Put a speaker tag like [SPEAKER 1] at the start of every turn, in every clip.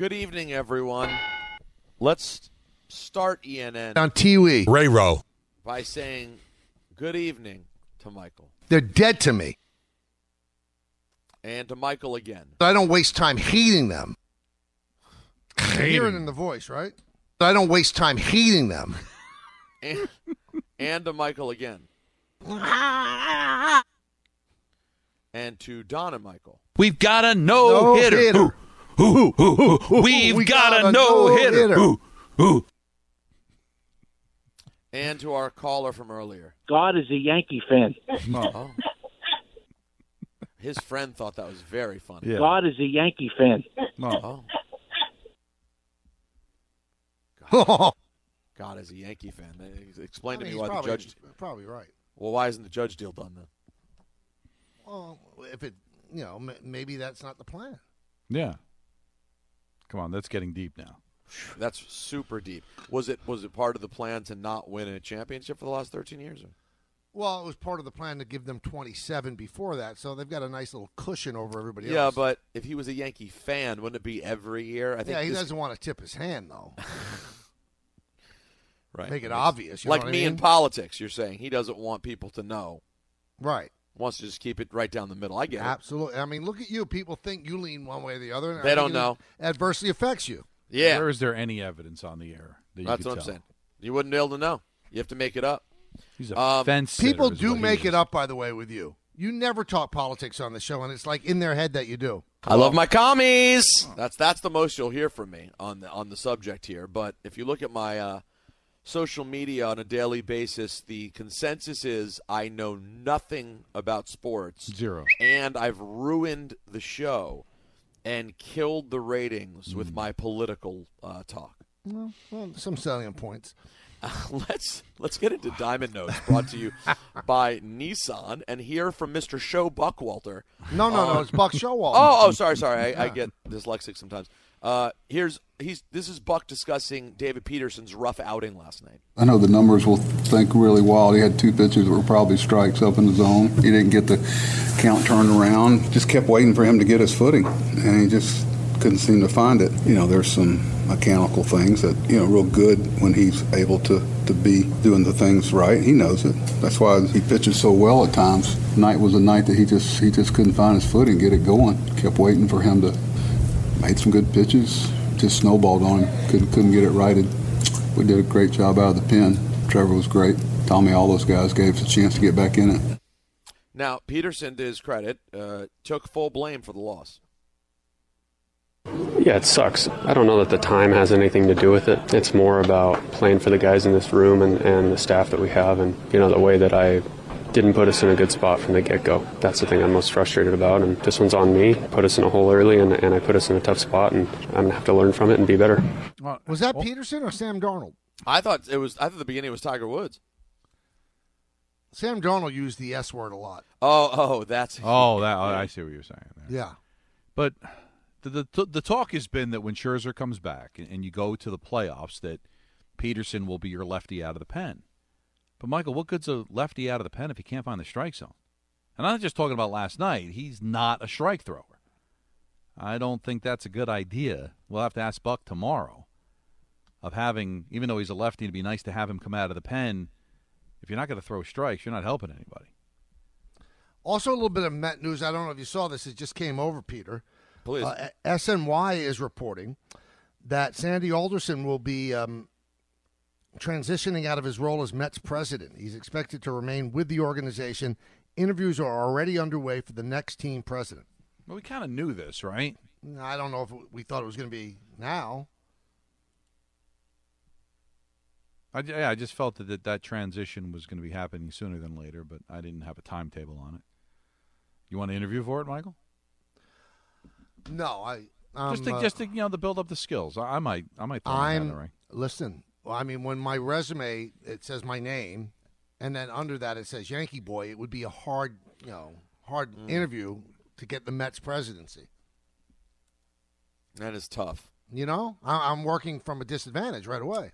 [SPEAKER 1] Good evening, everyone. Let's start ENN
[SPEAKER 2] On Tiwi.
[SPEAKER 3] Ray Rowe.
[SPEAKER 1] by saying good evening to Michael.
[SPEAKER 2] They're dead to me.
[SPEAKER 1] And to Michael again.
[SPEAKER 2] I don't waste time hating them. Hear it in the voice, right? I don't waste time hating them.
[SPEAKER 1] And, and to Michael again. And to Don and Michael.
[SPEAKER 4] We've got a no, hitter.
[SPEAKER 2] hitter.
[SPEAKER 4] Ooh, ooh, ooh, ooh. We've
[SPEAKER 2] We
[SPEAKER 4] got,
[SPEAKER 2] got
[SPEAKER 4] a
[SPEAKER 2] a
[SPEAKER 4] no hitter. Ooh, ooh.
[SPEAKER 1] And to our caller from earlier.
[SPEAKER 5] God is a Yankee fan.
[SPEAKER 1] Oh. His friend thought that was very funny.
[SPEAKER 4] Yeah.
[SPEAKER 5] God is a Yankee fan.
[SPEAKER 1] Oh.
[SPEAKER 2] Oh,
[SPEAKER 1] God is a Yankee fan. Explain
[SPEAKER 2] I
[SPEAKER 1] to me why
[SPEAKER 2] probably,
[SPEAKER 1] the judge.
[SPEAKER 2] probably right.
[SPEAKER 1] Well, why isn't the judge deal done then?
[SPEAKER 2] Well, if it, you know, maybe that's not the plan.
[SPEAKER 4] Yeah. Come on, that's getting deep now.
[SPEAKER 1] That's super deep. Was it was it part of the plan to not win a championship for the last thirteen years? Or?
[SPEAKER 2] Well, it was part of the plan to give them 27 before that, so they've got a nice little cushion over everybody
[SPEAKER 1] Yeah,
[SPEAKER 2] else.
[SPEAKER 1] but if he was a Yankee fan, wouldn't it be every year? I think
[SPEAKER 2] yeah, he
[SPEAKER 1] this-
[SPEAKER 2] doesn't want to tip his hand though.
[SPEAKER 1] right.
[SPEAKER 2] make it
[SPEAKER 1] Makes-
[SPEAKER 2] obvious, you know
[SPEAKER 1] like
[SPEAKER 2] what I
[SPEAKER 1] me in politics, you're saying he doesn't want people to know.
[SPEAKER 2] right.
[SPEAKER 1] Wants to just keep it right down the middle. I get it.
[SPEAKER 2] Absolutely. I mean, look at you. People think you lean one way or the other. and I
[SPEAKER 1] They don't know.
[SPEAKER 2] Adversely affects you.
[SPEAKER 1] Yeah,
[SPEAKER 4] Where is there any evidence on the air that you
[SPEAKER 1] that's
[SPEAKER 4] could
[SPEAKER 1] what I'm
[SPEAKER 4] tell?
[SPEAKER 1] saying. You wouldn't be able to know. You have to make it up.
[SPEAKER 4] He's a
[SPEAKER 1] Um,
[SPEAKER 4] fence
[SPEAKER 2] People do make it up, by the way, with you. You never talk politics on the show, and it's like in their head that you do.
[SPEAKER 1] I love my commies. That's that's the most you'll hear from me on the on the subject here. But if you look at my uh, social media on a daily basis, the consensus is I know nothing about sports,
[SPEAKER 4] Zero.
[SPEAKER 1] and I've ruined the show and killed the ratings with my political uh, talk.
[SPEAKER 2] Well, well, some salient points.
[SPEAKER 1] Uh, let's let's get into Diamond Notes, brought to you by Nissan, and hear from Mr. Show Buckwalter.
[SPEAKER 2] No, no, no. It's Buck Showalter.
[SPEAKER 1] Oh, oh, sorry, sorry. I, I get dyslexic sometimes. Uh, here's he's this is Buck discussing David Peterson's rough outing last night.
[SPEAKER 6] I know the numbers will think really wild. He had two pitches that were probably strikes up in the zone. He didn't get the count turned around. Just kept waiting for him to get his footing, and he just couldn't seem to find it. You know, there's some mechanical things that you know real good when he's able to to be doing the things right. He knows it. That's why he pitches so well at times. Night was a night that he just he just couldn't find his footing, get it going. Kept waiting for him to made some good pitches. Just snowballed on him. Couldn't couldn't get it righted. We did a great job out of the pen. Trevor was great. Tommy, all those guys gave us a chance to get back in it.
[SPEAKER 1] Now Peterson, to his credit, uh, took full blame for the loss.
[SPEAKER 7] Yeah, it sucks. I don't know that the time has anything to do with it. It's more about playing for the guys in this room and, and the staff that we have, and you know the way that I didn't put us in a good spot from the get go. That's the thing I'm most frustrated about, and this one's on me. Put us in a hole early, and, and I put us in a tough spot, and I'm gonna have to learn from it and be better.
[SPEAKER 2] Was that Peterson or Sam Darnold?
[SPEAKER 1] I thought it was. I thought the beginning was Tiger Woods.
[SPEAKER 2] Sam Darnold used the S word a lot.
[SPEAKER 1] Oh, oh, that's
[SPEAKER 4] Oh, that oh, I see what you're saying. There.
[SPEAKER 2] Yeah.
[SPEAKER 4] But the, the the talk has been that when Scherzer comes back and, and you go to the playoffs, that Peterson will be your lefty out of the pen. But Michael, what good's a lefty out of the pen if he can't find the strike zone? And I'm not just talking about last night. He's not a strike thrower. I don't think that's a good idea. We'll have to ask Buck tomorrow of having, even though he's a lefty, it'd be nice to have him come out of the pen. If you're not going to throw strikes, you're not helping anybody.
[SPEAKER 2] Also, a little bit of Met news. I don't know if you saw this. It just came over, Peter.
[SPEAKER 1] Please.
[SPEAKER 2] Uh, SNY is reporting that Sandy Alderson will be um, transitioning out of his role as Mets president. He's expected to remain with the organization. Interviews are already underway for the next team president.
[SPEAKER 4] Well, we kind of knew this, right?
[SPEAKER 2] I don't know if we thought it was going to be now.
[SPEAKER 4] I, yeah, I just felt that, that that transition was going to be happening sooner than later, but I didn't have a timetable on it. You want to interview for it, Michael?
[SPEAKER 2] No, I um,
[SPEAKER 4] just to,
[SPEAKER 2] uh,
[SPEAKER 4] just to you know to build up the skills. I, I might I might throw my hat in the
[SPEAKER 2] I'm
[SPEAKER 4] ring.
[SPEAKER 2] listen. Well, I mean, when my resume it says my name, and then under that it says Yankee boy, it would be a hard, you know, hard
[SPEAKER 1] Mm.
[SPEAKER 2] interview to get the Mets presidency.
[SPEAKER 1] That is tough.
[SPEAKER 2] You know, I, I'm working from a disadvantage right away.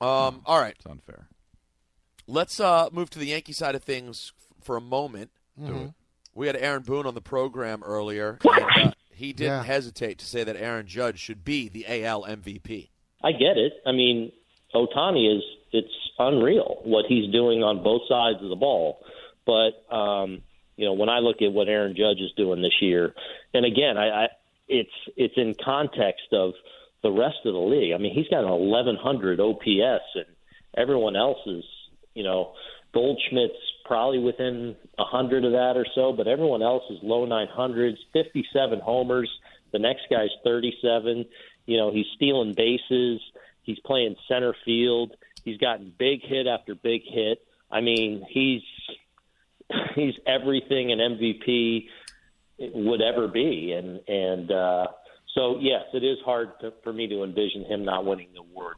[SPEAKER 1] Um, all right.
[SPEAKER 4] It's unfair.
[SPEAKER 1] Let's uh, move to the Yankee side of things f- for a moment.
[SPEAKER 2] Do it.
[SPEAKER 1] We had Aaron Boone on the program earlier, and uh, he didn't
[SPEAKER 5] Yeah.
[SPEAKER 1] hesitate to say that Aaron Judge should be the AL MVP.
[SPEAKER 5] I get it. I mean, Ohtani is it's unreal what he's doing on both sides of the ball. But um, you know, when I look at what Aaron Judge is doing this year, and again, I, I it's it's in context of the rest of the league. I mean, he's got an 1100 OPS, and everyone else is, you know, Goldschmidt's probably within a hundred of that or so, but everyone else is low 900s, 57 homers. The next guy's 37. You know, he's stealing bases. He's playing center field. He's gotten big hit after big hit. I mean, he's he's everything an MVP would ever be, and and uh, so yes, it is hard to, for me to envision him not winning the award.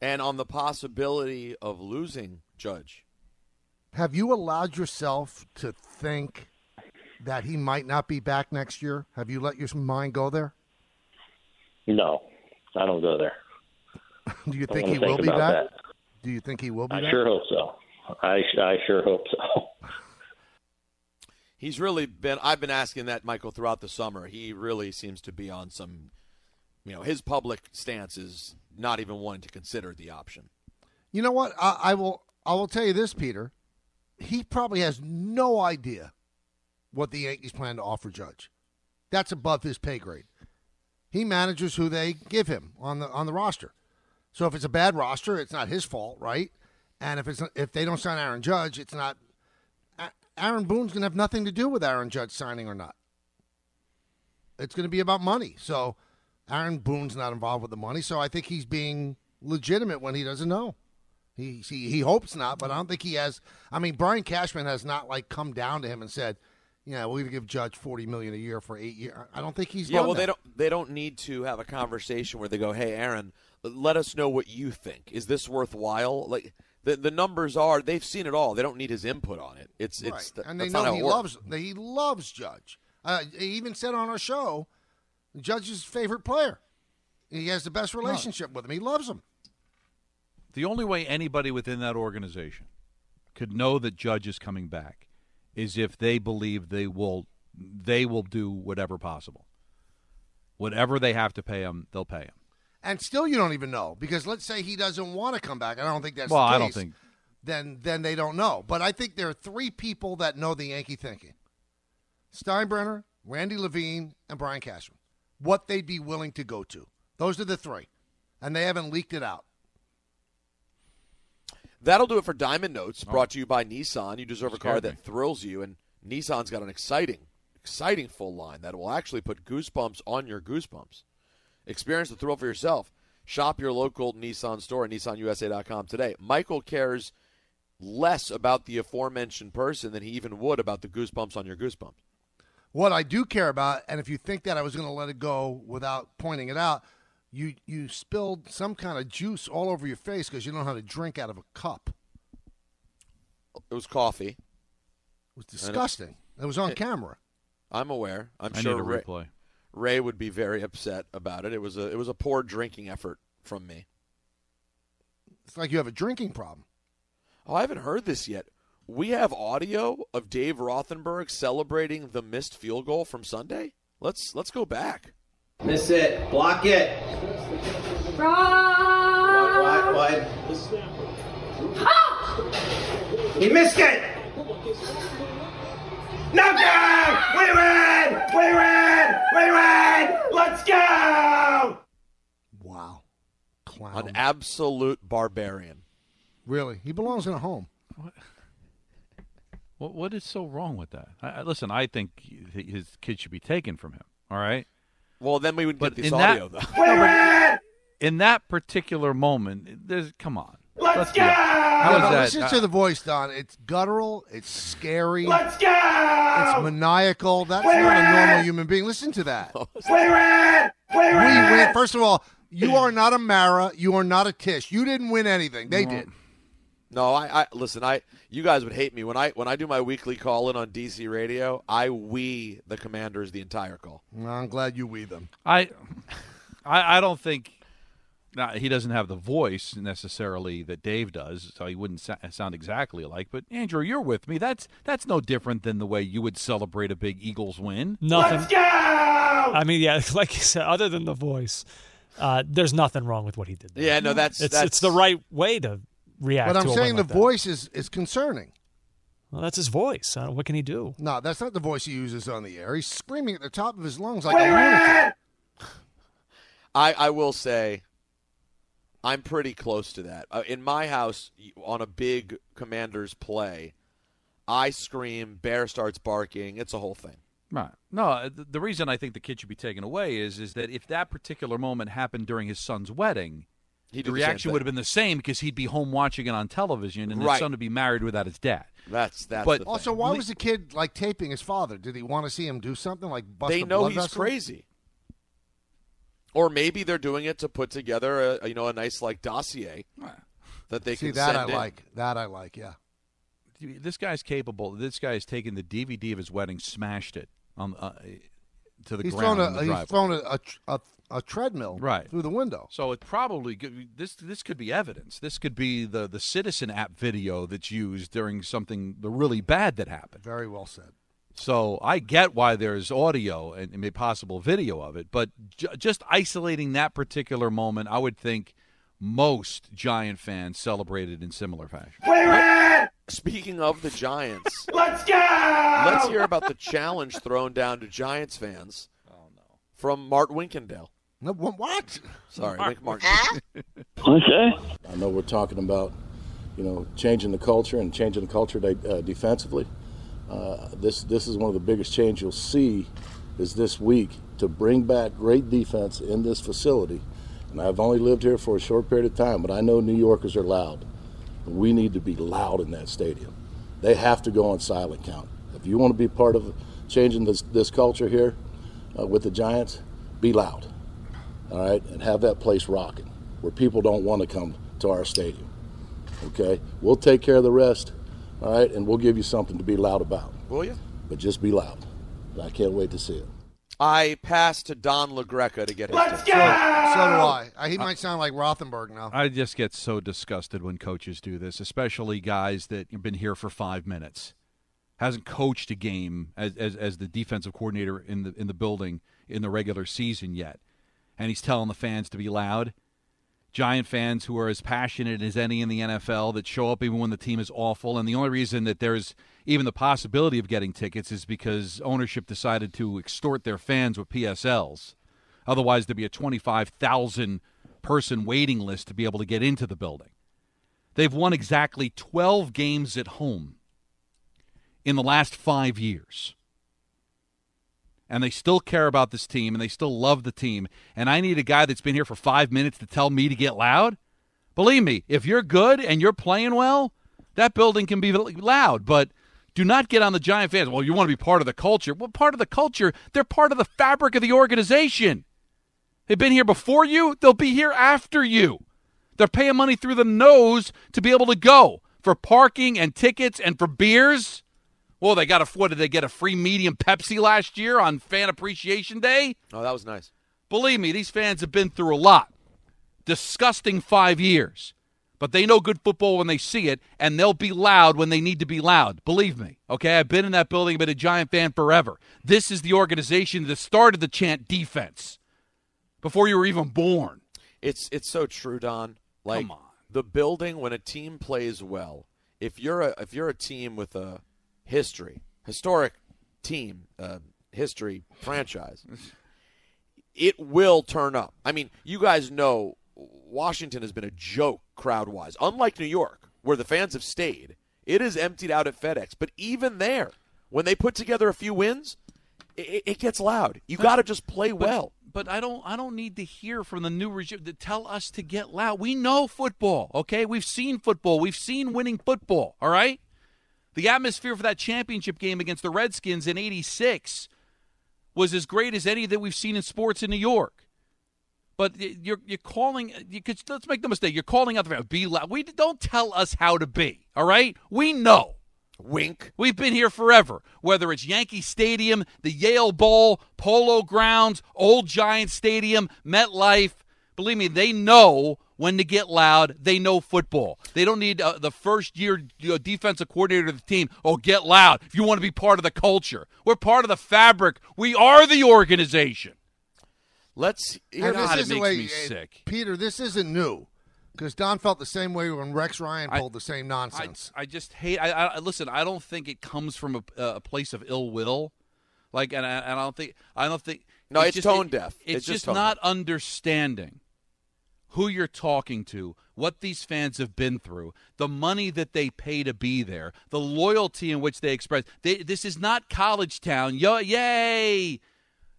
[SPEAKER 1] And on the possibility of losing Judge,
[SPEAKER 2] Have you allowed yourself to think that he might not be back next year? Have you let your mind go there?
[SPEAKER 5] No, I don't go there.
[SPEAKER 2] Do you think
[SPEAKER 5] wanna
[SPEAKER 2] he will be back?
[SPEAKER 5] that.
[SPEAKER 2] Do you think he will be
[SPEAKER 5] I
[SPEAKER 2] back?
[SPEAKER 5] sure hope so. I I sure hope so.
[SPEAKER 1] he's really been. I've been asking that Michael throughout the summer. He really seems to be on some. You know, his public stance is not even wanting to consider the option.
[SPEAKER 2] You know what? I, I will. I will tell you this, Peter. He probably has no idea what the Yankees plan to offer Judge. That's above his pay grade. He manages who they give him on the on the roster. So if it's a bad roster, it's not his fault, right? And if it's if they don't sign Aaron Judge, it's not. Aaron Boone's going to have nothing to do with Aaron Judge signing or not. It's going to be about money. So Aaron Boone's not involved with the money. So I think he's being legitimate when he doesn't know. He he, he hopes not, but I don't think he has. I mean, Brian Cashman has not like come down to him and said, "Yeah, we're going to give Judge forty million a year for eight years." I don't think he's
[SPEAKER 1] yeah, well,
[SPEAKER 2] that.
[SPEAKER 1] they don't. They don't need to have a conversation where they go, "Hey, Aaron, let us know what you think. Is this worthwhile?" Like the the numbers are, they've seen it all. They don't need his input on it. It's
[SPEAKER 2] Right.
[SPEAKER 1] it's
[SPEAKER 2] and they know he loves he loves Judge. Uh, he even said on our show, Judge's favorite player. He has the best relationship with him. He loves him.
[SPEAKER 4] The only way anybody within that organization could know that Judge is coming back is if they believe they will they will do whatever possible. Whatever they have to pay him, they'll pay him.
[SPEAKER 2] And still, you don't even know because let's say he doesn't want to come back. I don't think that's
[SPEAKER 4] Well,
[SPEAKER 2] the
[SPEAKER 4] I don't think-
[SPEAKER 2] Then, then they don't know. But I think there are three people that know the Yankee thinking: Steinbrenner, Randy Levine, and Brian Cashman. What they'd be willing to go to. Those are the three, and they haven't leaked it out.
[SPEAKER 1] That'll do it for Diamond Notes,
[SPEAKER 2] Oh.
[SPEAKER 1] brought to you by Nissan. You deserve a car that thrills you, and Nissan's got an exciting, exciting full line that will actually put goosebumps on your goosebumps. Experience the thrill for yourself. Shop your local Nissan store at nissanusa.com today. Michael cares less about the aforementioned person than he even would about the goosebumps on your goosebumps.
[SPEAKER 2] What I do care about, and if you think that I was going to let it go without pointing it out, you you spilled some kind of juice all over your face because you don't know how to drink out of a cup.
[SPEAKER 1] It was coffee.
[SPEAKER 2] It was disgusting. It was on
[SPEAKER 1] It-
[SPEAKER 2] camera.
[SPEAKER 1] I'm aware. I'm
[SPEAKER 4] I
[SPEAKER 1] sure
[SPEAKER 4] need a
[SPEAKER 1] Ray,
[SPEAKER 4] replay.
[SPEAKER 1] Ray would be very upset about it. It was a it was a poor drinking effort from me.
[SPEAKER 2] It's like you have a drinking problem.
[SPEAKER 1] Oh, I haven't heard this yet. We have audio of Dave Rothenberg celebrating the missed field goal from Sunday. Let's let's go back.
[SPEAKER 8] Miss it. Block it.
[SPEAKER 9] Wide,
[SPEAKER 8] wide, wide. Ah! He missed it. No good. We win. We win. We win. Let's go. Wow.
[SPEAKER 2] Clown.
[SPEAKER 1] An absolute barbarian.
[SPEAKER 2] Really, he belongs in a home.
[SPEAKER 4] What? What, what is so wrong with that? I, listen, I think his kid should be taken from him. All right.
[SPEAKER 1] Well, then we would
[SPEAKER 4] But
[SPEAKER 1] get this
[SPEAKER 4] in
[SPEAKER 1] audio,
[SPEAKER 4] that,
[SPEAKER 1] though.
[SPEAKER 4] No, but in that particular moment, there's come on. Let's, go. How
[SPEAKER 2] Yeah,
[SPEAKER 4] is
[SPEAKER 2] but
[SPEAKER 4] that?
[SPEAKER 2] Listen
[SPEAKER 4] uh,
[SPEAKER 2] to the voice, Don. It's guttural. It's scary.
[SPEAKER 3] Let's go!
[SPEAKER 2] It's maniacal. That's
[SPEAKER 3] Play
[SPEAKER 2] not a normal human being. Listen to that.
[SPEAKER 3] Play red! Play
[SPEAKER 2] We
[SPEAKER 3] red!
[SPEAKER 2] win. First of all, you are not a Mara. You are not a Tisch. You didn't win anything. They did.
[SPEAKER 1] No, I, I listen. I you guys would hate me when I when I do my weekly call in on DC radio. I we the Commanders the entire call.
[SPEAKER 2] Well, I'm glad you we them.
[SPEAKER 4] I, I, I don't think. Now, he doesn't have the voice necessarily that Dave does, so he wouldn't sa- sound exactly alike. But Andrew, you're with me. That's that's no different than the way you would celebrate a big Eagles win.
[SPEAKER 9] Nothing.
[SPEAKER 3] Let's go!
[SPEAKER 9] I mean, yeah, like you said, other than the voice, uh, there's nothing wrong with what he did. There.
[SPEAKER 1] Yeah, no, that's
[SPEAKER 9] it's
[SPEAKER 1] that's
[SPEAKER 9] it's the right way to react.
[SPEAKER 2] But I'm
[SPEAKER 9] to a
[SPEAKER 2] saying
[SPEAKER 9] win
[SPEAKER 2] the
[SPEAKER 9] like that.
[SPEAKER 2] voice is, is concerning.
[SPEAKER 9] Well, that's his voice. Uh, what can he do?
[SPEAKER 2] No, that's not the voice he uses on the air. He's screaming at the top of his lungs like
[SPEAKER 3] Play
[SPEAKER 2] a lunatic.
[SPEAKER 1] I, I will say, I'm pretty close to that. Uh, in my house, on a big Commanders play, I scream, Bear starts barking. It's a whole thing.
[SPEAKER 4] Right. No, uh, the reason I think the kid should be taken away is is that if that particular moment happened during his son's wedding,
[SPEAKER 1] He did
[SPEAKER 4] the
[SPEAKER 1] the
[SPEAKER 4] reaction
[SPEAKER 1] thing.
[SPEAKER 4] would have been the same because he'd be home watching it on television, and
[SPEAKER 1] Right.
[SPEAKER 4] his son would be married without his dad.
[SPEAKER 1] That's that's.
[SPEAKER 4] But-
[SPEAKER 1] the thing.
[SPEAKER 2] Also, why was the kid like taping his father? Did he want to see him do something like bust
[SPEAKER 1] they
[SPEAKER 2] a
[SPEAKER 1] know
[SPEAKER 2] blood
[SPEAKER 1] he's
[SPEAKER 2] vessel?
[SPEAKER 1] crazy. Or maybe they're doing it to put together a you know a nice like dossier that they
[SPEAKER 2] See
[SPEAKER 1] can
[SPEAKER 2] that
[SPEAKER 1] send
[SPEAKER 2] I
[SPEAKER 1] in.
[SPEAKER 2] like. That I like. Yeah.
[SPEAKER 4] This guy's capable. This guy has taken the DVD of his wedding, smashed it on uh, to the
[SPEAKER 2] He's
[SPEAKER 4] ground.
[SPEAKER 2] thrown a he's
[SPEAKER 4] driveway.
[SPEAKER 2] thrown a, a, a, treadmill
[SPEAKER 4] Right.
[SPEAKER 2] through the window.
[SPEAKER 4] So it probably this this could be evidence. This could be the the Citizen app video that's used during something the really bad that happened.
[SPEAKER 2] Very well said.
[SPEAKER 4] So I get why there's audio and, and maybe possible video of it, but j- just isolating that particular moment, I would think most Giant fans celebrated in similar fashion.
[SPEAKER 3] Play red!
[SPEAKER 1] Speaking of the Giants,
[SPEAKER 3] Let's go!
[SPEAKER 1] let's hear about the challenge thrown down to Giants fans. Oh no! From Mart Winkendale.
[SPEAKER 2] No, wha- what?
[SPEAKER 1] Sorry, Wink Martin.
[SPEAKER 10] Okay. I know we're talking about, you know, changing the culture and changing the culture de- uh, defensively. Uh, this this is one of the biggest change you'll see is this week to bring back great defense in this facility. And I've only lived here for a short period of time, but I know New Yorkers are loud. We need to be loud in that stadium. They have to go on silent count. If you want to be part of changing this this culture here uh, with the Giants, be loud. All right, and have that place rocking where people don't want to come to our stadium. Okay, we'll take care of the rest. All right, and we'll give you something to be loud about.
[SPEAKER 1] Will you?
[SPEAKER 10] But just be loud. I can't wait to see it.
[SPEAKER 1] I pass to Don LaGreca to get his
[SPEAKER 3] Let's go!
[SPEAKER 2] So do I. Uh, He might sound like Rothenberg now.
[SPEAKER 4] I just get so disgusted when coaches do this, especially guys that have been here for five minutes, hasn't coached a game as, as, as the defensive coordinator in the in the building in the regular season yet, and he's telling the fans to be loud. Giant fans who are as passionate as any in the NFL that show up even when the team is awful, and the only reason that there's even the possibility of getting tickets is because ownership decided to extort their fans with PSLs. Otherwise, there'd be a 25,000 person waiting list to be able to get into the building. They've won exactly 12 games at home in the last five years. And they still care about this team and they still love the team. And I need a guy that's been here for five minutes to tell me to get loud. Believe me, if you're good and you're playing well, that building can be loud. But do not get on the Giant fans. Well, you want to be part of the culture. Well, part of the culture, they're part of the fabric of the organization. They've been here before you, they'll be here after you. They're paying money through the nose to be able to go for parking and tickets and for beers. Well, they got a what did they get a free medium Pepsi last year on Fan Appreciation Day?
[SPEAKER 1] Oh, that was nice.
[SPEAKER 4] Believe me, these fans have been through a lot. Disgusting five years. But they know good football when they see it, and they'll be loud when they need to be loud. Believe me. Okay, I've been in that building, been a Giant fan forever. This is the organization that started the chant defense before you were even born.
[SPEAKER 1] It's it's so true, Don. Like
[SPEAKER 4] Come on.
[SPEAKER 1] the building when a team plays well. If you're a if you're a team with a history, historic team, uh, history franchise, it will turn up. I mean, you guys know Washington has been a joke crowd wise. Unlike New York, where the fans have stayed, it is emptied out at FedEx. But even there, when they put together a few wins, it, it gets loud. You got to just play well.
[SPEAKER 4] But I don't. I don't need to hear from the new regime to tell us to get loud. We know football. Okay, we've seen football. We've seen winning football. All right. The atmosphere for that championship game against the Redskins in '86 was as great as any that we've seen in sports in New York. But you're you're calling. You could, let's make the mistake. You're calling out the fans. Be loud. We don't tell us how to be. All right. We know.
[SPEAKER 1] Wink.
[SPEAKER 4] We've been here forever. Whether it's Yankee Stadium, the Yale Bowl, Polo Grounds, Old Giant Stadium, MetLife. Believe me, they know when to get loud. They know football. They don't need uh, the first year uh, defensive coordinator of the team. Oh, get loud if you want to be part of the culture. We're part of the fabric. We are the organization.
[SPEAKER 1] Let's.
[SPEAKER 4] God,
[SPEAKER 2] this
[SPEAKER 4] it
[SPEAKER 2] isn't
[SPEAKER 4] makes
[SPEAKER 2] way-
[SPEAKER 4] me
[SPEAKER 2] uh,
[SPEAKER 4] sick.
[SPEAKER 2] Peter, this isn't new because Don felt the same way when Rex Ryan pulled the same nonsense.
[SPEAKER 4] I, I just hate. I, I listen. I don't think it comes from a, a place of ill will. Like, and I, and I don't think. I don't think.
[SPEAKER 1] No, it's
[SPEAKER 4] just,
[SPEAKER 1] tone
[SPEAKER 4] it-
[SPEAKER 1] deaf.
[SPEAKER 4] It's,
[SPEAKER 1] It's just
[SPEAKER 4] just
[SPEAKER 1] tone
[SPEAKER 4] not understanding who you're talking to, what these fans have been through, the money that they pay to be there, the loyalty in which they express. They, this is not college town. Yo, yay!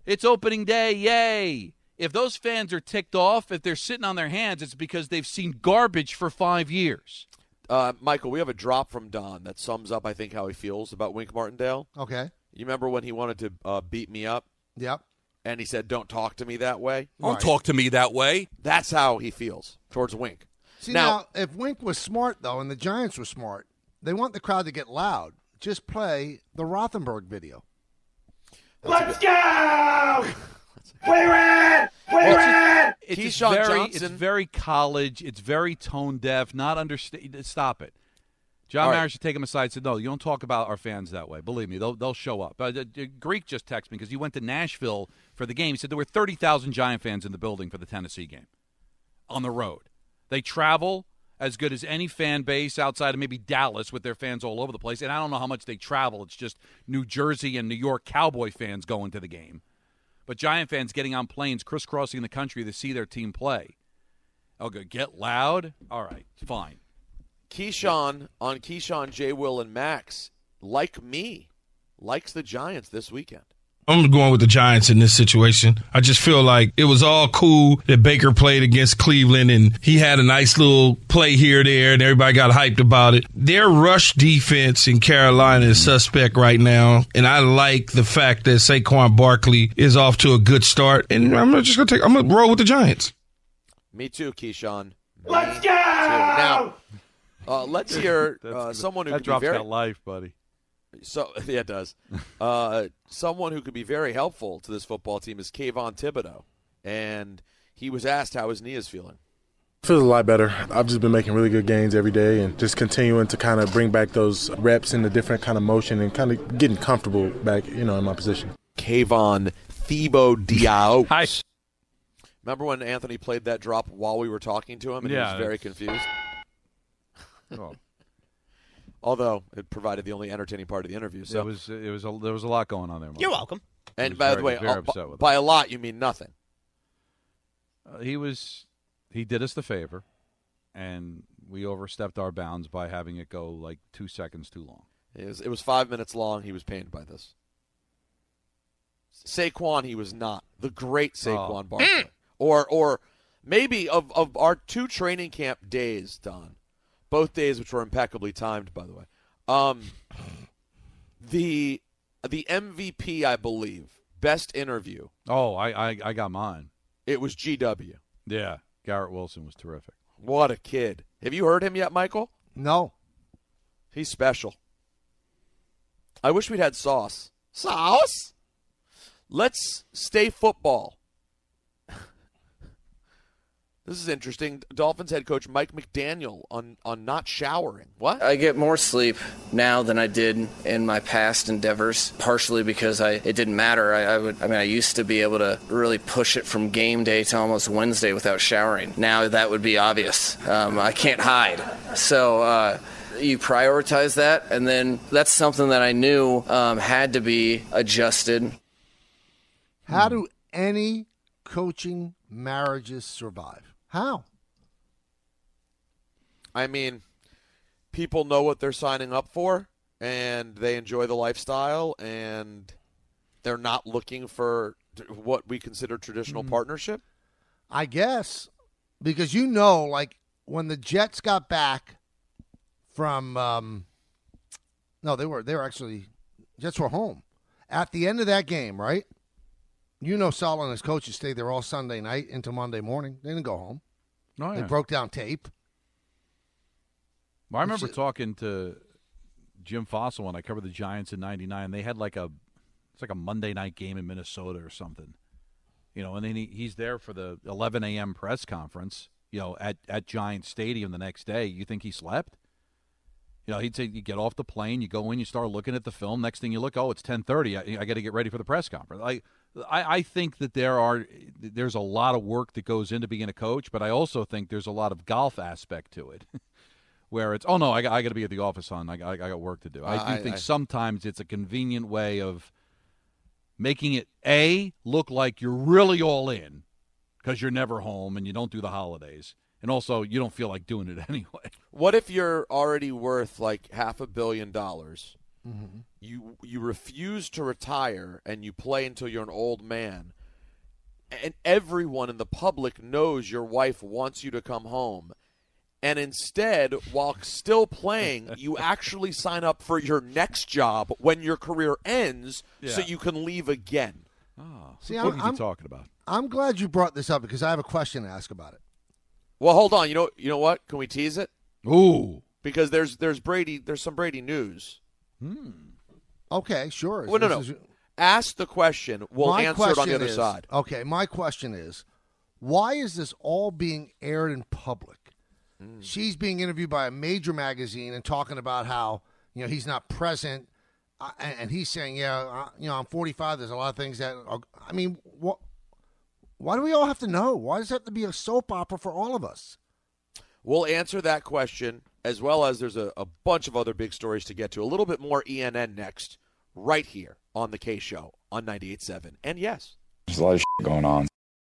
[SPEAKER 4] It's opening day. Yay! If those fans are ticked off, if they're sitting on their hands, it's because they've seen garbage for five years.
[SPEAKER 1] Uh, Michael, we have a drop from Don that sums up, I think, how he feels about Wink Martindale.
[SPEAKER 2] Okay.
[SPEAKER 1] You remember when he wanted to uh, beat me up?
[SPEAKER 2] Yep.
[SPEAKER 1] And he said, "Don't talk to me that way."
[SPEAKER 4] Don't talk to me that way.
[SPEAKER 1] That's how he feels towards Wink.
[SPEAKER 2] See now, if Wink was smart though, and the Giants were smart, they want the crowd to get loud. Just play the Rothenberg video.
[SPEAKER 3] Let's go! Play red! Play red!
[SPEAKER 4] It's just
[SPEAKER 1] Keyshawn
[SPEAKER 4] very,
[SPEAKER 1] Johnson.
[SPEAKER 4] it's very college. It's very tone deaf. Not understand. Stop it. John
[SPEAKER 1] All right.
[SPEAKER 4] Mara should take him aside. and Said, "No, you don't talk about our fans that way. Believe me, they'll they'll show up." Uh, Greek just texted me because he went to Nashville for the game. He said there were thirty thousand Giant fans in the building for the Tennessee game on the road. They travel as good as any fan base outside of maybe Dallas with their fans all over the place. And I don't know how much they travel. It's just New Jersey and New York Cowboy fans going to the game. But Giant fans getting on planes crisscrossing the country to see their team play. Okay, get loud. All right, fine.
[SPEAKER 1] Keyshawn on Keyshawn, J. Will, and Max, like me, likes the Giants this weekend.
[SPEAKER 11] I'm going with the Giants in this situation. I just feel like it was all cool that Baker played against Cleveland and he had a nice little play here there and everybody got hyped about it. Their rush defense in Carolina is suspect right now. And I like the fact that Saquon Barkley is off to a good start. And I'm just going to take, I'm going to roll with the Giants.
[SPEAKER 1] Me too, Keyshawn.
[SPEAKER 3] Let's go!
[SPEAKER 1] Now, uh, let's hear uh, someone who
[SPEAKER 4] that
[SPEAKER 1] could
[SPEAKER 4] drops
[SPEAKER 1] be very
[SPEAKER 4] got life, buddy.
[SPEAKER 1] So yeah, it does. Uh, someone who could be very helpful to this football team is Kayvon Thibodeaux, and he was asked how his knee is feeling.
[SPEAKER 12] Feels a lot better. I've just been making really good gains every day and just continuing to kind of bring back those reps in a different kind of motion and kind of getting comfortable back, you know, in my position.
[SPEAKER 1] Kayvon Thibo Diao. Remember when Anthony played that drop while we were talking to him, and
[SPEAKER 4] Yeah,
[SPEAKER 1] he was very confused.
[SPEAKER 4] Oh.
[SPEAKER 1] Although it provided the only entertaining part of the interview. So
[SPEAKER 4] it was it was a, there was a lot going on there. Mike.
[SPEAKER 9] You're welcome.
[SPEAKER 1] And by
[SPEAKER 4] very-
[SPEAKER 1] the way,
[SPEAKER 4] very
[SPEAKER 1] uh, b- by a lot you mean nothing.
[SPEAKER 4] Uh, he was he did us the favor, and we overstepped our bounds by having it go like two seconds too long.
[SPEAKER 1] It was, it was five minutes long. He was pained by this. Saquon, he was not the great Saquon
[SPEAKER 4] Oh.
[SPEAKER 1] Barkley, or or maybe of of our two training camp days, Don, both days which were impeccably timed, by the way. Um, the the MVP, I believe, best interview.
[SPEAKER 4] Oh, I I, I got mine.
[SPEAKER 1] It was GW.
[SPEAKER 4] Yeah, Garrett Wilson was terrific.
[SPEAKER 1] What a kid! Have you heard him yet, Michael?
[SPEAKER 2] No.
[SPEAKER 1] He's special. I wish we'd had sauce. Sauce? Let's stay football. This is interesting. Dolphins head coach Mike McDaniel on, on not showering. What?
[SPEAKER 13] I get more sleep now than I did in my past endeavors, partially because I it didn't matter. I, I would I mean I used to be able to really push it from game day to almost Wednesday without showering. Now that would be obvious. Um, I can't hide. So uh, you prioritize that, and then that's something that I knew um, had to be adjusted.
[SPEAKER 2] How do any coaching marriages survive? How?
[SPEAKER 1] I mean, people know what they're signing up for, and they enjoy the lifestyle, and they're not looking for what we consider traditional
[SPEAKER 2] Mm.
[SPEAKER 1] partnership.
[SPEAKER 2] I guess because you know, like when the Jets got back from, um, no, they were they were actually Jets were home at the end of that game, right? You know, Saleh and his coaches stayed there all Sunday night into Monday morning. They didn't go home.
[SPEAKER 4] Oh,
[SPEAKER 2] They broke down tape.
[SPEAKER 4] Well, I remember talking to Jim Fassel when I covered the Giants in '99. They had like a it's like a Monday night game in Minnesota or something, you know. And then he, he's there for the 11 a.m. press conference, you know, at at Giant Stadium the next day. You think he slept? You know, he'd say you get off the plane, you go in, you start looking at the film. Next thing you look, oh, it's 10:30. I, I got to get ready for the press conference. I, I I think that there are there's a lot of work that goes into being a coach, but I also think there's a lot of golf aspect to it. where it's oh no I got, I got to be at the office on I, got- I got work to do. I do think
[SPEAKER 1] I-
[SPEAKER 4] sometimes it's a convenient way of making it a look like you're really all in because you're never home and you don't do the holidays, and also you don't feel like doing it anyway.
[SPEAKER 1] What if you're already worth like half a billion dollars?
[SPEAKER 2] Mm-hmm.
[SPEAKER 1] You you refuse to retire and you play until you're an old man, and everyone in the public knows your wife wants you to come home. And instead, while still playing, you actually sign up for your next job when your career ends, so you can leave again.
[SPEAKER 2] See,
[SPEAKER 4] what
[SPEAKER 2] I'm,
[SPEAKER 4] are you
[SPEAKER 2] I'm-
[SPEAKER 4] talking about?
[SPEAKER 2] I'm glad you brought this up because I have a question to ask about it.
[SPEAKER 1] Well, hold on. You know, you know what? Can we tease it?
[SPEAKER 4] Ooh,
[SPEAKER 1] because there's there's Brady. There's some Brady news.
[SPEAKER 2] Okay, sure.
[SPEAKER 1] Well, no, no.
[SPEAKER 2] Is-
[SPEAKER 1] Ask the question. We'll
[SPEAKER 2] My
[SPEAKER 1] answer it on the
[SPEAKER 2] question
[SPEAKER 1] other
[SPEAKER 2] is-
[SPEAKER 1] side.
[SPEAKER 2] Okay, my question is, why is this all being aired in public?
[SPEAKER 1] Hmm.
[SPEAKER 2] She's being interviewed by a major magazine and talking about how you know he's not present, uh, and, and he's saying, "Yeah, uh, you know, I'm 45. There's a lot of things that are, I mean, what? Why do we all have to know? Why does it have to be a soap opera for all of us?
[SPEAKER 1] We'll answer that question as well as there's a, a bunch of other big stories to get to. A little bit more ENN next, right here on the K Show on 98.7. And yes,
[SPEAKER 14] There's a lot of going on.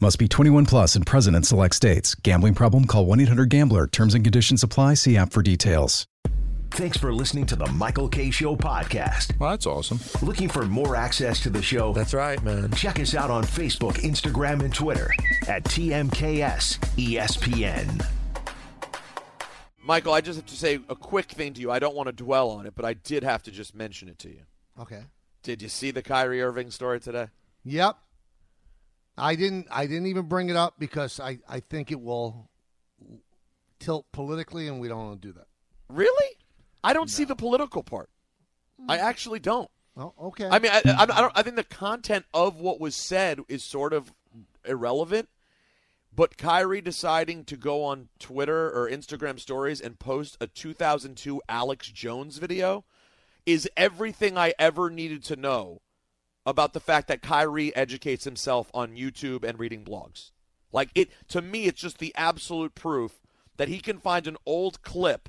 [SPEAKER 15] Must be 21 plus and present in select states. Gambling problem? Call 1 800 Gambler. Terms and conditions apply. See app for details.
[SPEAKER 16] Thanks for listening to the Michael K. Show podcast.
[SPEAKER 11] Well, that's awesome.
[SPEAKER 16] Looking for more access to the show? That's
[SPEAKER 11] right, man.
[SPEAKER 16] Check us out on Facebook, Instagram, and Twitter at TMKS ESPN.
[SPEAKER 1] Michael, I just have to say a quick thing to you. I don't want to dwell on it, but I did have to just mention it to you.
[SPEAKER 2] Okay.
[SPEAKER 1] Did you see the Kyrie Irving story today?
[SPEAKER 2] Yep. I didn't. I didn't even bring it up because I, I think it will tilt politically, and we don't want to do that.
[SPEAKER 1] Really? I don't see the political part. Hmm. I actually don't.
[SPEAKER 2] Oh, okay.
[SPEAKER 1] I mean, I, I, I don't. I think the content of what was said is sort of irrelevant. But Kyrie deciding to go on Twitter or Instagram stories and post a 2002 Alex Jones video is everything I ever needed to know about the fact that Kyrie educates himself on YouTube and reading blogs. Like it to me it's just the absolute proof that he can find an old clip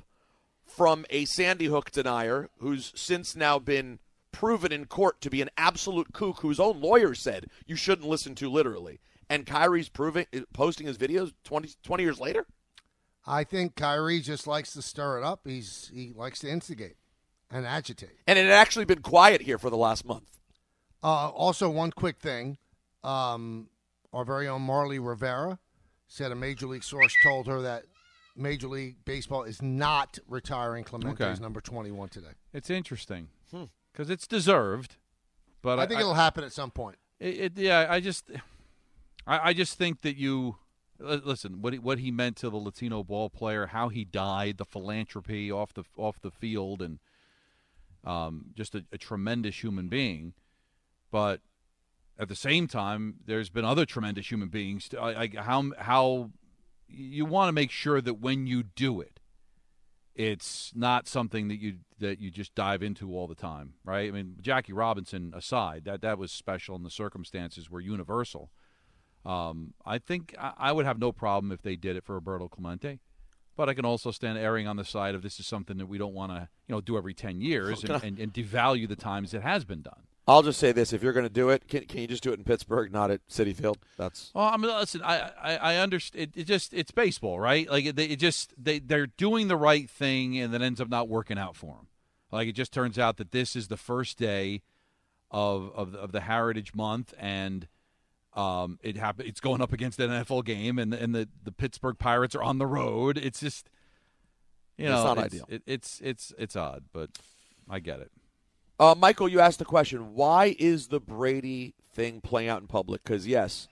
[SPEAKER 1] from a Sandy Hook denier who's since now been proven in court to be an absolute kook whose own lawyer said you shouldn't listen to literally. And Kyrie's proving posting his videos 20, 20 years later?
[SPEAKER 2] I think Kyrie just likes to stir it up. He's he likes to instigate and agitate.
[SPEAKER 1] And it had actually been quiet here for the last month.
[SPEAKER 2] Uh, also, one quick thing: um, our very own Marly Rivera said a major league source told her that Major League Baseball is not retiring Clemente
[SPEAKER 4] Okay.
[SPEAKER 2] number twenty-one today.
[SPEAKER 4] It's interesting
[SPEAKER 1] Hmm.
[SPEAKER 4] because it's deserved. But
[SPEAKER 2] I think it'll happen at some point.
[SPEAKER 4] It, it, yeah, I just, I, I just think that you listen what he, what he meant to the Latino ball player, how he died, the philanthropy off the off the field, and um, just a, a tremendous human being. But at the same time, there's been other tremendous human beings. I, I, how how you want to make sure that when you do it, it's not something that you that you just dive into all the time, right? I mean, Jackie Robinson aside, that that was special, and the circumstances were universal. Um, I think I, I would have no problem if they did it for Roberto Clemente, but I can also stand erring on the side of this is something that we don't want to you know do every ten years and, and, and devalue the times it has been done.
[SPEAKER 1] I'll just say this: if you're going to do it, can, can you just do it in Pittsburgh, not at Citi Field? That's
[SPEAKER 4] Well, I mean, listen, I I, I understand. It, it just it's baseball, right? Like it, it just they they're doing the right thing, and then ends up not working out for them. Like it just turns out that this is the first day of of the, of the Heritage Month, and um, it happen, It's going up against an NFL game, and and the the Pittsburgh Pirates are on the road. It's just you know, It's
[SPEAKER 1] not
[SPEAKER 4] it's,
[SPEAKER 1] ideal.
[SPEAKER 4] It, it's it's it's odd, but I get it.
[SPEAKER 1] Uh, Michael, you asked the question: Why is the Brady thing playing out in public? Because yes,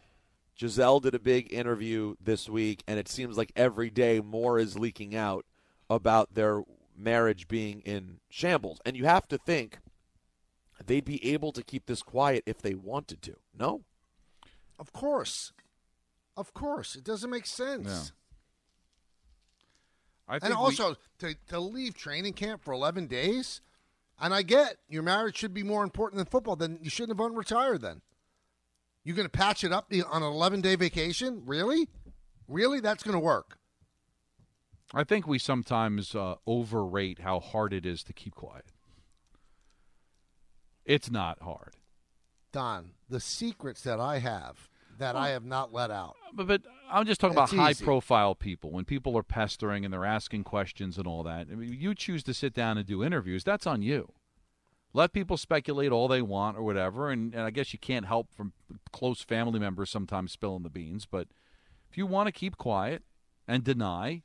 [SPEAKER 1] Gisele did a big interview this week, and it seems like every day more is leaking out about their marriage being in shambles. And you have to think they'd be able to keep this quiet if they wanted to. No,
[SPEAKER 2] Of course. Of course. It doesn't make sense.
[SPEAKER 4] I think
[SPEAKER 2] And
[SPEAKER 4] we-
[SPEAKER 2] also to, to leave training camp for 11 days, and I get your marriage should be more important than football, then you shouldn't have unretired then. You're going to patch it up on an 11 day vacation? Really? Really? That's going to work.
[SPEAKER 4] I think we sometimes uh, overrate how hard it is to keep quiet. It's not hard.
[SPEAKER 2] Don, the secrets that I have that I have not let out.
[SPEAKER 4] But, but I'm just talking
[SPEAKER 2] It's
[SPEAKER 4] about high
[SPEAKER 2] easy.
[SPEAKER 4] profile people. When people are pestering and they're asking questions and all that, I mean, you choose to sit down and do interviews, that's on you. Let people speculate all they want or whatever. And, and I guess you can't help from close family members sometimes spilling the beans. But if you want to keep quiet and deny,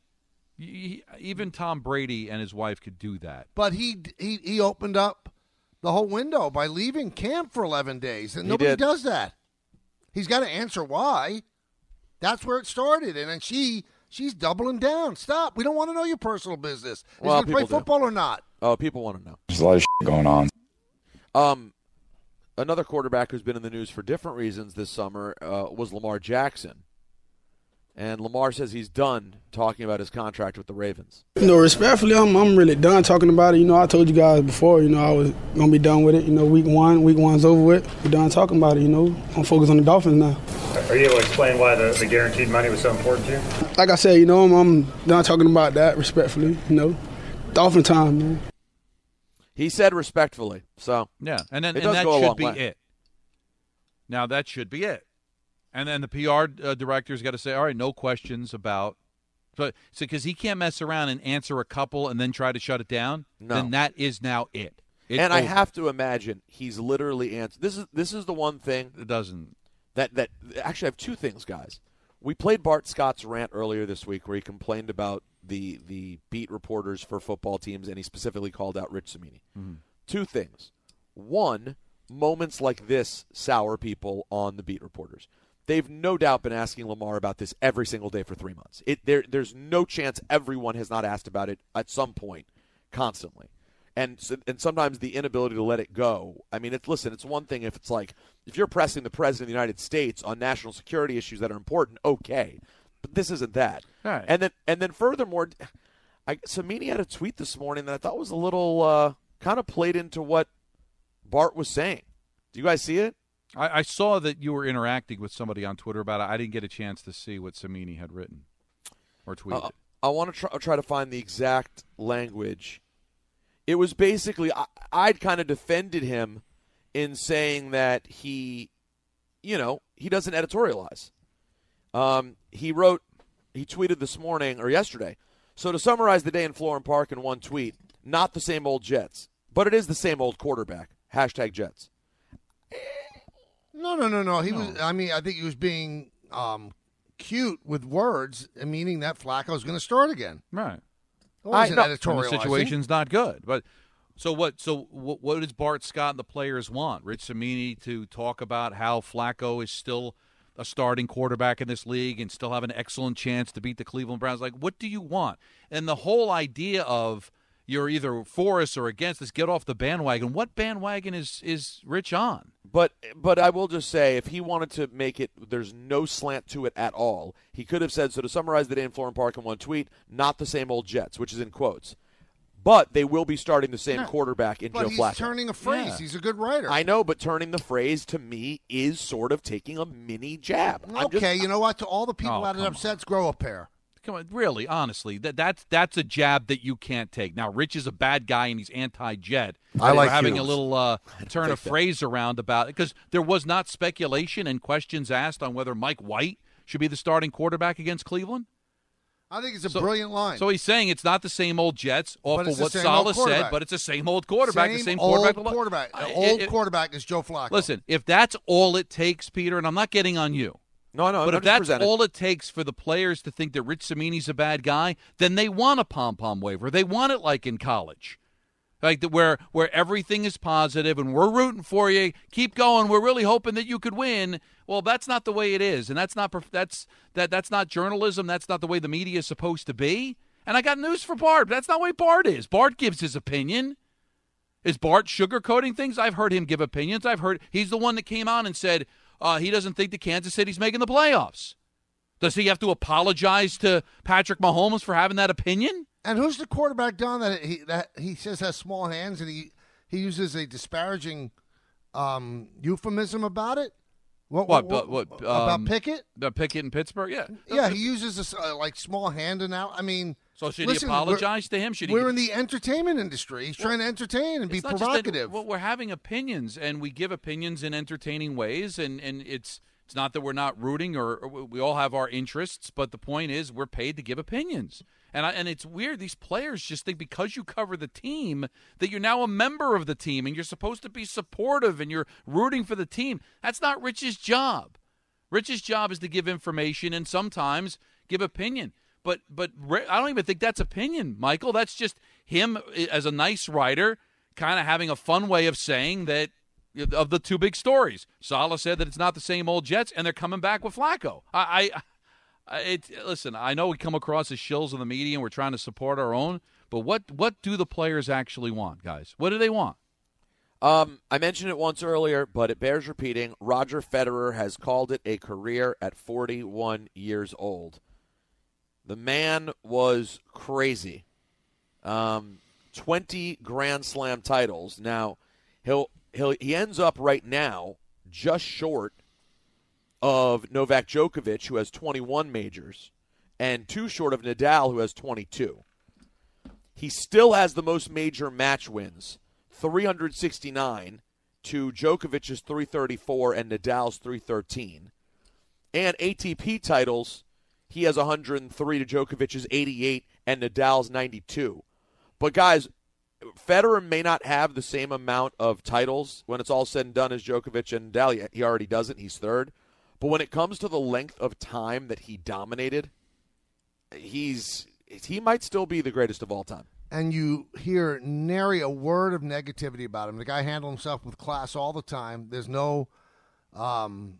[SPEAKER 4] y- y- even Tom Brady and his wife could do that.
[SPEAKER 2] But he he he opened up the whole window by leaving camp for 11 days, and
[SPEAKER 1] He
[SPEAKER 2] nobody
[SPEAKER 1] did.
[SPEAKER 2] does that. He's got to answer why. That's where it started, and then she she's doubling down. Stop. We don't want to know your personal business. Is
[SPEAKER 1] Well,
[SPEAKER 2] he play
[SPEAKER 1] people do.
[SPEAKER 2] football or not?
[SPEAKER 1] Oh, people want to know.
[SPEAKER 14] There's a lot of shit going on.
[SPEAKER 1] Um, another quarterback who's been in the news for different reasons this summer uh, was Lamar Jackson. And Lamar says he's done talking about his contract with the Ravens.
[SPEAKER 17] You know, respectfully, I'm, I'm really done talking about it. You know, I told you guys before, you know, I was going to be done with it. You know, week one, week one's over with. We're done talking about it, you know. I'm focused on the Dolphins now.
[SPEAKER 18] Are you able to explain why the, the guaranteed money was so important to you?
[SPEAKER 17] Like I said, you know, I'm, I'm done talking about that respectfully, you know. Dolphin time, man.
[SPEAKER 1] He said respectfully. So
[SPEAKER 4] Yeah, and then
[SPEAKER 1] it
[SPEAKER 4] and that
[SPEAKER 1] go a
[SPEAKER 4] should
[SPEAKER 1] long
[SPEAKER 4] be
[SPEAKER 1] way.
[SPEAKER 4] it. Now that should be it, and then the PR uh, director's got to say, all right, no questions about. So because he can't mess around and answer a couple and then try to shut it down,
[SPEAKER 1] No.
[SPEAKER 4] then that is now it. It's
[SPEAKER 1] and I
[SPEAKER 4] over.
[SPEAKER 1] have to imagine he's literally answered. This is this is the one thing
[SPEAKER 4] it doesn't
[SPEAKER 1] that that actually I have two things, guys. We played Bart Scott's rant earlier this week where he complained about the the beat reporters for football teams, and he specifically called out Rich Cimini.
[SPEAKER 4] Mhm.
[SPEAKER 1] Two things. One, moments like this sour people on the beat reporters. They've no doubt been asking Lamar about this every single day for three months. It there there's no chance everyone has not asked about it at some point, constantly. And and sometimes the inability to let it go. I mean, it's listen. It's one thing if it's like if you're pressing the president of the United States on national security issues that are important, okay, but this isn't that.
[SPEAKER 4] Right.
[SPEAKER 1] And then and then furthermore, I, Cimini had a tweet this morning that I thought was a little uh, kind of played into what Bart was saying. Do you guys see it?
[SPEAKER 4] I, I saw that you were interacting with somebody on Twitter about it. I didn't get a chance to see what Cimini had written or tweeted.
[SPEAKER 1] Uh, I want to try, try to find the exact language. It was basically I, I'd kind of defended him in saying that he, you know, he doesn't editorialize. Um, he wrote, he tweeted this morning or yesterday. So to summarize the day in Florham Park in one tweet, not the same old Jets, but it is the same old quarterback. Hashtag Jets.
[SPEAKER 2] No, no, no, no. He was. I mean, I think he was being um, cute with words, meaning that Flacco Flacco's going to start again.
[SPEAKER 4] Right.
[SPEAKER 2] Wasn't
[SPEAKER 4] And the situation's not good. But so what? So what, what does Bart Scott and the players want? Rich Cimini to talk about how Flacco is still a starting quarterback in this league and still have an excellent chance to beat the Cleveland Browns. Like, what do you want? And the whole idea of you're either for us or against us. Get off the bandwagon. What bandwagon is is Rich on?
[SPEAKER 1] But but I will just say, if he wanted to make it, there's no slant to it at all. He could have said so. To summarize the day in Florham Park in one tweet, not the same old Jets, which is in quotes. But they will be starting the same
[SPEAKER 2] Yeah.
[SPEAKER 1] quarterback in
[SPEAKER 2] But
[SPEAKER 1] Joe
[SPEAKER 2] he's
[SPEAKER 1] Flacco.
[SPEAKER 2] turning a phrase.
[SPEAKER 1] Yeah.
[SPEAKER 2] He's a good writer.
[SPEAKER 1] I know, but turning the phrase to me is sort of taking a mini jab. I'm just-
[SPEAKER 2] Okay, you know what? To all the people
[SPEAKER 4] Oh,
[SPEAKER 2] that it
[SPEAKER 4] come
[SPEAKER 2] upsets, grow a pair.
[SPEAKER 4] Come on, really, honestly, that that's that's a jab that you can't take. Now, Rich is a bad guy and he's anti-jet.
[SPEAKER 2] I like
[SPEAKER 4] having
[SPEAKER 2] Hughes.
[SPEAKER 4] a little uh, turn
[SPEAKER 1] think
[SPEAKER 4] of
[SPEAKER 1] that.
[SPEAKER 4] phrase around about it because there was not speculation and questions asked on whether Mike White should be the starting quarterback against Cleveland.
[SPEAKER 2] I think it's a
[SPEAKER 4] So-
[SPEAKER 2] brilliant line.
[SPEAKER 4] So he's saying it's not the same old Jets, off of
[SPEAKER 2] the
[SPEAKER 4] what
[SPEAKER 2] same
[SPEAKER 4] Saleh
[SPEAKER 2] old
[SPEAKER 4] said, but it's the same old quarterback, the
[SPEAKER 2] Same
[SPEAKER 4] same quarterback.
[SPEAKER 2] Old quarterback.
[SPEAKER 4] I-
[SPEAKER 2] The old
[SPEAKER 4] it-
[SPEAKER 2] quarterback is Joe Flacco.
[SPEAKER 4] Listen, if that's all it takes, Peter, and I'm not getting on you.
[SPEAKER 1] No, no,
[SPEAKER 4] But if that's
[SPEAKER 1] presenting.
[SPEAKER 4] all it takes for the players to think that Rich Cimini's a bad guy, then they want a pom pom waiver. They want it like in college, like the, where where everything is positive and we're rooting for you. Keep going. We're really hoping that you could win. Well, that's not the way it is, and that's not that's that that's not journalism. That's not the way the media is supposed to be. And I got news for Bart. That's not the way Bart is. Bart gives his opinion. Is Bart sugarcoating things? I've heard him give opinions. I've heard he's the one that came on and said uh, he doesn't think that Kansas City's making the playoffs. Does he have to apologize to Patrick Mahomes for having that opinion?
[SPEAKER 2] And who's the quarterback, Don, that he that he says has small hands and he he uses a disparaging um, euphemism about it? What
[SPEAKER 4] What? What? what
[SPEAKER 2] about
[SPEAKER 4] um,
[SPEAKER 2] Pickett?
[SPEAKER 4] The Pickett in Pittsburgh? Yeah.
[SPEAKER 2] Yeah, he uses this uh, like small hand and out. I mean,
[SPEAKER 4] So should
[SPEAKER 2] listen,
[SPEAKER 4] he apologize to him? Should he?
[SPEAKER 2] We're in the entertainment industry. He's trying to entertain and be
[SPEAKER 4] just that-
[SPEAKER 2] provocative.
[SPEAKER 4] well, we're having opinions, and we give opinions in entertaining ways, and, and it's it's not that we're not rooting or, or we all have our interests, but the point is we're paid to give opinions. And I, and it's weird these players just think because you cover the team that you're now a member of the team and you're supposed to be supportive and you're rooting for the team. That's not Rich's job. Rich's job is to give information and sometimes give opinion. But but I don't even think that's opinion, Michael. That's just him eh, as a nice writer, kind of having a fun way of saying that of the two big stories. Saleh said that it's not the same old Jets, and they're coming back with Flacco. I, I I- it, listen. I know we come across as shills in the media, and we're trying to support our own. But what what do the players actually want, guys? What do they want?
[SPEAKER 1] Um, I mentioned it once earlier, but it bears repeating. Roger Federer has called it a career at 41 years old. The man was crazy. Um, 20 Grand Slam titles. Now, he'll he'll he ends up right now just short of Novak Djokovic, who has 21 majors, and two short of Nadal, who has 22. He still has the most major match wins, 369 to Djokovic's 334 and Nadal's 313. And ATP titles, he has 103 to Djokovic's 88 and Nadal's 92. But guys, Federer may not have the same amount of titles when it's all said and done as Djokovic and Nadal. He already doesn't. He's third. But when it comes to the length of time that he dominated, he's he might still be the greatest of all time.
[SPEAKER 2] and you hear nary a word of negativity about him. The guy handled himself with class all the time. There's no um,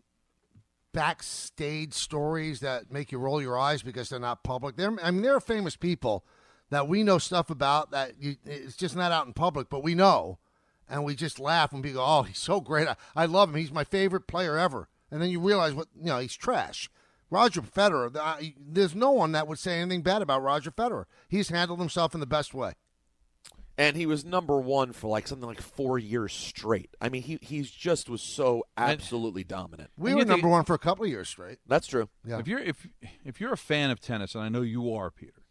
[SPEAKER 2] backstage stories that make you roll your eyes because they're not public. They're, I mean, there are famous people that we know stuff about that you, it's just not out in public, but we know, and we just laugh when people go, "Oh, he's so great! I, I love him. He's my favorite player ever." And then you realize what you know, he's trash. Roger Federer, there's no one that would say anything bad about Roger Federer. He's handled himself in the best way.
[SPEAKER 1] And he was number one for like something like four years straight. I mean, he he's just was so absolutely dominant.
[SPEAKER 2] We were number one for a couple of years straight.
[SPEAKER 1] That's true.
[SPEAKER 2] Yeah.
[SPEAKER 4] If you're if if you're a fan of tennis, and I know you are, Peter,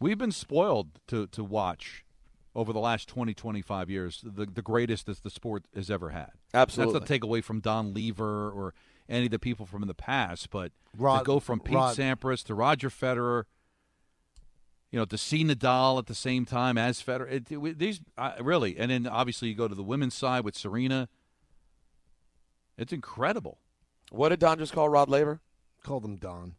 [SPEAKER 4] we've been spoiled to to watch over the last 20, 25 years the the greatest that the sport has ever had.
[SPEAKER 1] Absolutely.
[SPEAKER 4] That's not to take away from Don Lever or any of the people from the past, but to go from Pete
[SPEAKER 2] Rod-
[SPEAKER 4] Sampras to Roger Federer, you know, to see Nadal at the same time as Federer. It, it- these uh, really, and then obviously you go to the women's side with Serena. It's incredible.
[SPEAKER 1] What did Don just call Rod Laver?
[SPEAKER 2] Called him Don.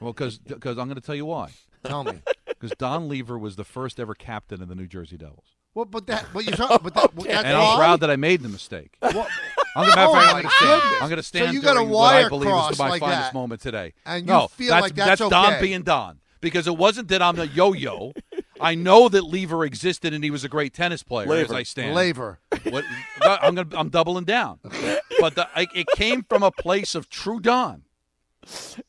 [SPEAKER 4] Well, because I'm going to tell you why.
[SPEAKER 2] Tell me.
[SPEAKER 4] Because Don Lever was the first ever captain of the New Jersey Devils,
[SPEAKER 2] Well, but that, but you talk, but that, that's
[SPEAKER 4] and? I'm proud that I made the mistake.
[SPEAKER 2] What?
[SPEAKER 4] I'm going
[SPEAKER 2] Oh,
[SPEAKER 4] to
[SPEAKER 2] my goodness.
[SPEAKER 4] I'm going to stand.
[SPEAKER 2] So you got a
[SPEAKER 4] during what
[SPEAKER 2] wire
[SPEAKER 4] I believe is my
[SPEAKER 2] like
[SPEAKER 4] finest
[SPEAKER 2] that,
[SPEAKER 4] moment today.
[SPEAKER 2] and you
[SPEAKER 4] no,
[SPEAKER 2] feel
[SPEAKER 4] that's,
[SPEAKER 2] like that's
[SPEAKER 4] Don
[SPEAKER 2] okay.
[SPEAKER 4] being Don because it wasn't that I'm a yo-yo. I know that Lever existed and he was a great tennis player. As I stand,
[SPEAKER 2] Lever.
[SPEAKER 4] What, I'm going. I'm doubling down. But the, I, it came from a place of true Don.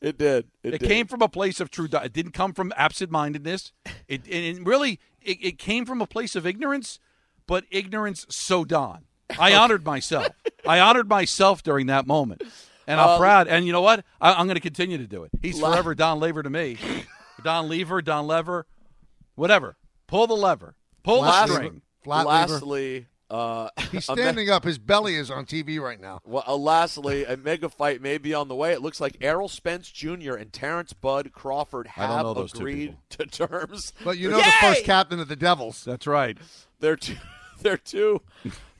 [SPEAKER 1] It did.
[SPEAKER 4] It,
[SPEAKER 1] It, did.
[SPEAKER 4] came from a place of true. Don. It didn't come from absent-mindedness. It and it really it, it came from a place of ignorance, but ignorance so done. I honored myself. I honored myself during that moment, and I'm
[SPEAKER 1] Uh,
[SPEAKER 4] proud. And you know what? I, I'm going to continue to do it. He's forever Don Lever to me. Don Lever, Don Lever, whatever. Pull the lever. Pull
[SPEAKER 1] Last-
[SPEAKER 4] the string.
[SPEAKER 2] Lever.
[SPEAKER 1] lastly, uh,
[SPEAKER 2] He's
[SPEAKER 1] a me-
[SPEAKER 2] standing up. His belly is on TV right now.
[SPEAKER 1] Well, uh, lastly, a mega fight may be on the way. It looks like Errol Spence Jr. and Terence Bud Crawford have
[SPEAKER 4] know those
[SPEAKER 1] agreed to terms.
[SPEAKER 2] But you know the first captain of the Devils.
[SPEAKER 4] That's right.
[SPEAKER 1] They're two. They're two.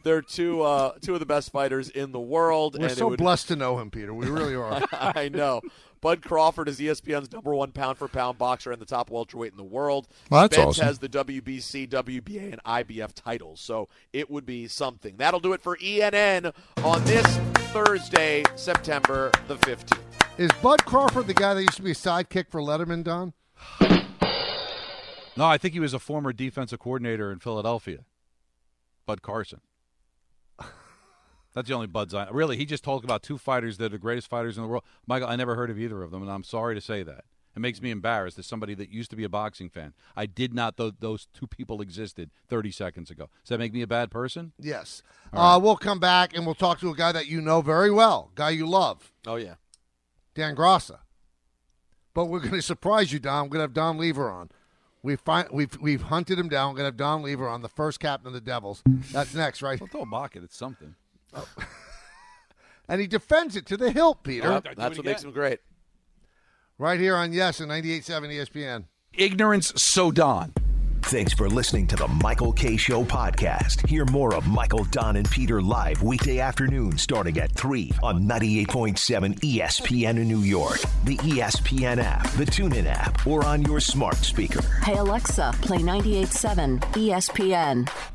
[SPEAKER 1] They're two. Uh, two of the best fighters in the world.
[SPEAKER 2] We're
[SPEAKER 1] and it
[SPEAKER 2] so
[SPEAKER 1] would-
[SPEAKER 2] blessed to know him, Peter. We really are.
[SPEAKER 1] I know. Bud Crawford is ESPN's number one pound for pound boxer and the top welterweight in the world.
[SPEAKER 19] Well, that's
[SPEAKER 1] Spence
[SPEAKER 19] awesome.
[SPEAKER 1] has the WBC, WBA, and IBF titles, so it would be something. That'll do it for ENN on this Thursday, September the 15th.
[SPEAKER 2] Is Bud Crawford the guy that used to be a sidekick for Letterman, Don?
[SPEAKER 4] No, I think he was a former defensive coordinator in Philadelphia. Bud Carson. That's the only Bud's I really. He just talked about two fighters that are the greatest fighters in the world. Michael, I never heard of either of them, and I'm sorry to say that. It makes me embarrassed as somebody that used to be a boxing fan. I did not know those two people existed 30 seconds ago. Does that make me a bad person?
[SPEAKER 2] Yes.
[SPEAKER 4] All
[SPEAKER 2] Uh, we'll come back and we'll talk to a guy that you know very well, guy you love,
[SPEAKER 1] Oh, yeah.
[SPEAKER 2] Dan Grassa. But we're going to surprise you, Don. We're going to have Don Lever on. We find we've we've hunted him down. We're going to have Don Lever on, the first captain of the Devils. That's next, right?
[SPEAKER 4] Well, don't mock it. It's something.
[SPEAKER 2] And he defends it to the hilt, Peter.
[SPEAKER 1] Yep, that's what makes him great.
[SPEAKER 2] Right here on Yes and 98.7 ESPN.
[SPEAKER 4] Ignorance so Don.
[SPEAKER 16] Thanks for listening to the Michael Kay Show podcast. Hear more of Michael, Don, and Peter live weekday afternoon starting at 3 on 98.7 ESPN in New York, the ESPN app, the TuneIn app, or on your smart speaker.
[SPEAKER 20] Hey Alexa, play 98.7 ESPN.